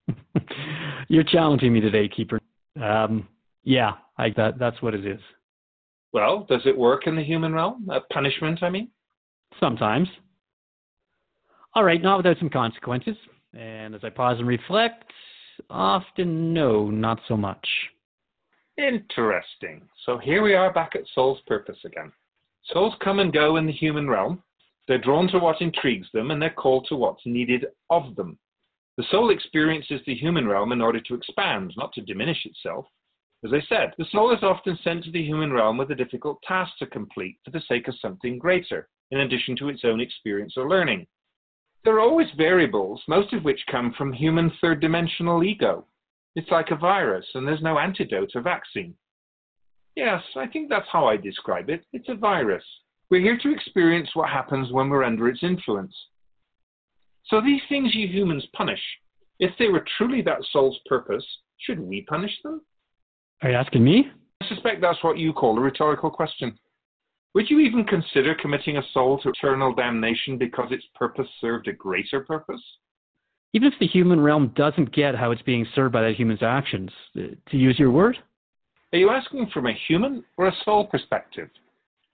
You're challenging me today, Keeper. Um, yeah, I, that, that's what it is. Well, does it work in the human realm? Uh, punishment, I mean? Sometimes. All right, not without some consequences. And as I pause and reflect, often no, not so much. Interesting. So here we are back at soul's purpose again. Souls come and go in the human realm. They're drawn to what intrigues them and they're called to what's needed of them. The soul experiences the human realm in order to expand, not to diminish itself. As I said, the soul is often sent to the human realm with a difficult task to complete for the sake of something greater, in addition to its own experience or learning. There are always variables, most of which come from human third dimensional ego. It's like a virus, and there's no antidote or vaccine. Yes, I think that's how I describe it. It's a virus. We're here to experience what happens when we're under its influence. So these things you humans punish, if they were truly that soul's purpose, should we punish them? Are you asking me? I suspect that's what you call a rhetorical question. Would you even consider committing a soul to eternal damnation because its purpose served a greater purpose? Even if the human realm doesn't get how it's being served by that human's actions, uh, to use your word? Are you asking from a human or a soul perspective?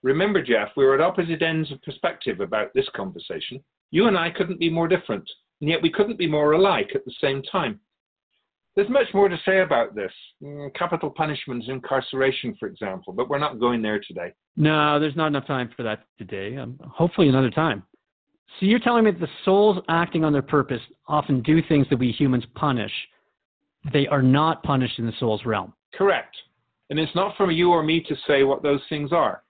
Remember, Jeff, we're at opposite ends of perspective about this conversation. You and I couldn't be more different, and yet we couldn't be more alike at the same time. There's much more to say about this. Mm, capital punishments, incarceration, for example, but we're not going there today. No, there's not enough time for that today. Um, hopefully, another time. So you're telling me that the souls acting on their purpose often do things that we humans punish. They are not punished in the soul's realm. Correct. And it's not for you or me to say what those things are.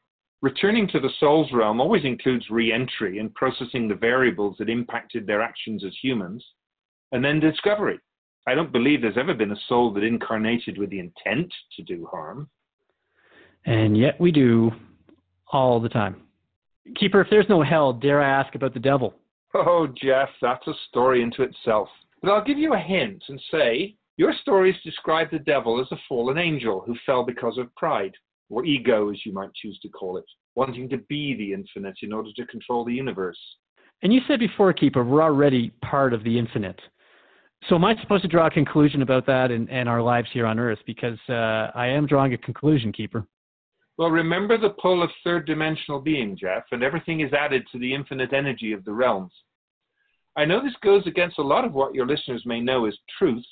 Returning to the soul's realm always includes re entry and processing the variables that impacted their actions as humans, and then discovery. I don't believe there's ever been a soul that incarnated with the intent to do harm. And yet we do all the time. Keeper, if there's no hell, dare I ask about the devil? Oh, Jeff, that's a story into itself. But I'll give you a hint and say your stories describe the devil as a fallen angel who fell because of pride, or ego, as you might choose to call it, wanting to be the infinite in order to control the universe. And you said before, Keeper, we're already part of the infinite. So am I supposed to draw a conclusion about that and, and our lives here on Earth? Because uh, I am drawing a conclusion, Keeper. Well, remember the pull of third dimensional being, Jeff, and everything is added to the infinite energy of the realms. I know this goes against a lot of what your listeners may know as truth,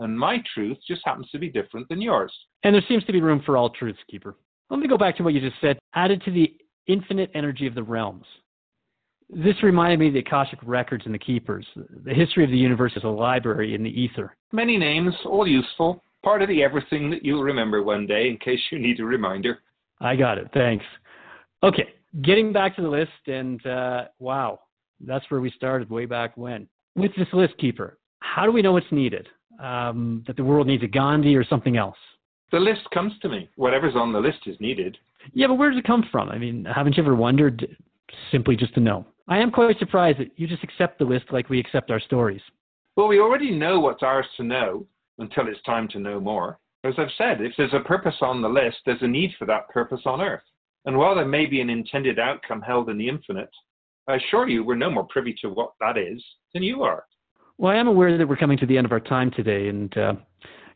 and my truth just happens to be different than yours. And there seems to be room for all truths, Keeper. Let me go back to what you just said added to the infinite energy of the realms. This reminded me of the Akashic Records and the Keepers. The history of the universe is a library in the ether. Many names, all useful. Part of the everything that you'll remember one day in case you need a reminder. I got it. Thanks. Okay, getting back to the list, and uh, wow, that's where we started way back when. With this list keeper, how do we know what's needed? Um, that the world needs a Gandhi or something else? The list comes to me. Whatever's on the list is needed. Yeah, but where does it come from? I mean, haven't you ever wondered simply just to know? I am quite surprised that you just accept the list like we accept our stories. Well, we already know what's ours to know until it's time to know more. As I've said, if there's a purpose on the list, there's a need for that purpose on Earth. And while there may be an intended outcome held in the infinite, I assure you we're no more privy to what that is than you are. Well, I am aware that we're coming to the end of our time today, and uh,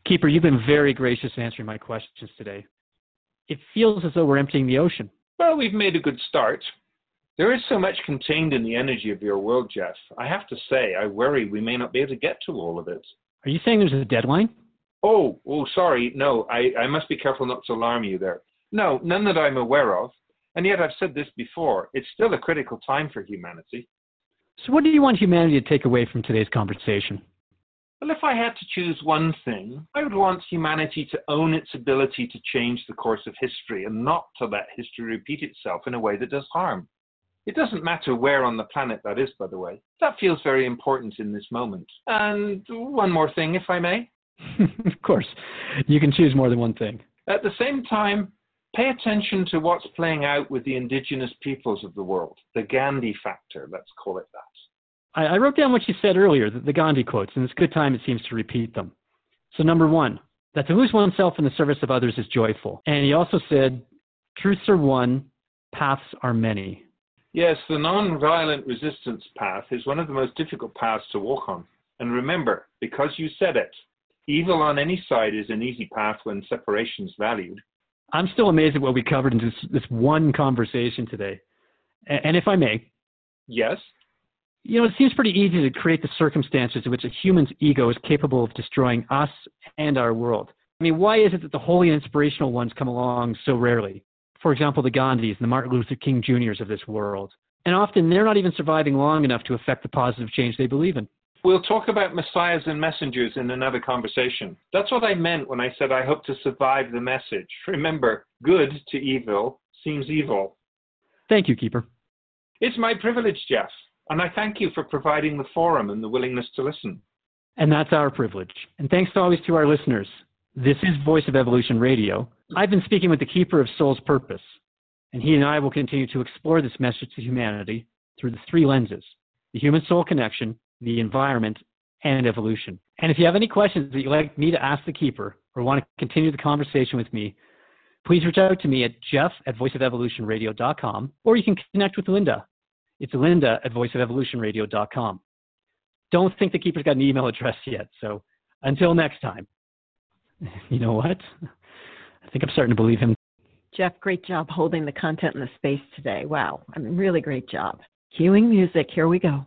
Keeper, you've been very gracious answering my questions today. It feels as though we're emptying the ocean. Well, we've made a good start. There is so much contained in the energy of your world, Jeff. I have to say, I worry we may not be able to get to all of it. Are you saying there's a deadline? Oh, oh, sorry. No, I, I must be careful not to alarm you there. No, none that I'm aware of. And yet, I've said this before, it's still a critical time for humanity. So, what do you want humanity to take away from today's conversation? Well, if I had to choose one thing, I would want humanity to own its ability to change the course of history and not to let history repeat itself in a way that does harm. It doesn't matter where on the planet that is, by the way. That feels very important in this moment. And one more thing, if I may. of course. You can choose more than one thing. At the same time, pay attention to what's playing out with the indigenous peoples of the world, the Gandhi factor, let's call it that. I, I wrote down what you said earlier, the, the Gandhi quotes, and it's a good time it seems to repeat them. So, number one, that to lose oneself in the service of others is joyful. And he also said, truths are one, paths are many. Yes, the non-violent resistance path is one of the most difficult paths to walk on. And remember, because you said it, evil on any side is an easy path when separation is valued. I'm still amazed at what we covered in this, this one conversation today. And, and if I may. Yes? You know, it seems pretty easy to create the circumstances in which a human's ego is capable of destroying us and our world. I mean, why is it that the holy and inspirational ones come along so rarely? For example, the Gandhis and the Martin Luther King Jr.'s of this world. And often they're not even surviving long enough to affect the positive change they believe in. We'll talk about messiahs and messengers in another conversation. That's what I meant when I said I hope to survive the message. Remember, good to evil seems evil. Thank you, Keeper. It's my privilege, Jeff, and I thank you for providing the forum and the willingness to listen. And that's our privilege. And thanks always to our listeners. This is Voice of Evolution Radio. I've been speaking with the Keeper of Soul's Purpose, and he and I will continue to explore this message to humanity through the three lenses the human soul connection, the environment, and evolution. And if you have any questions that you'd like me to ask the keeper or want to continue the conversation with me, please reach out to me at jeff at voiceofevolutionradio.com or you can connect with Linda. It's linda at voiceofevolutionradio.com. Don't think the keeper's got an email address yet, so until next time. You know what? I think I'm starting to believe him. Jeff, great job holding the content in the space today. Wow. I mean, really great job. Cueing music. Here we go.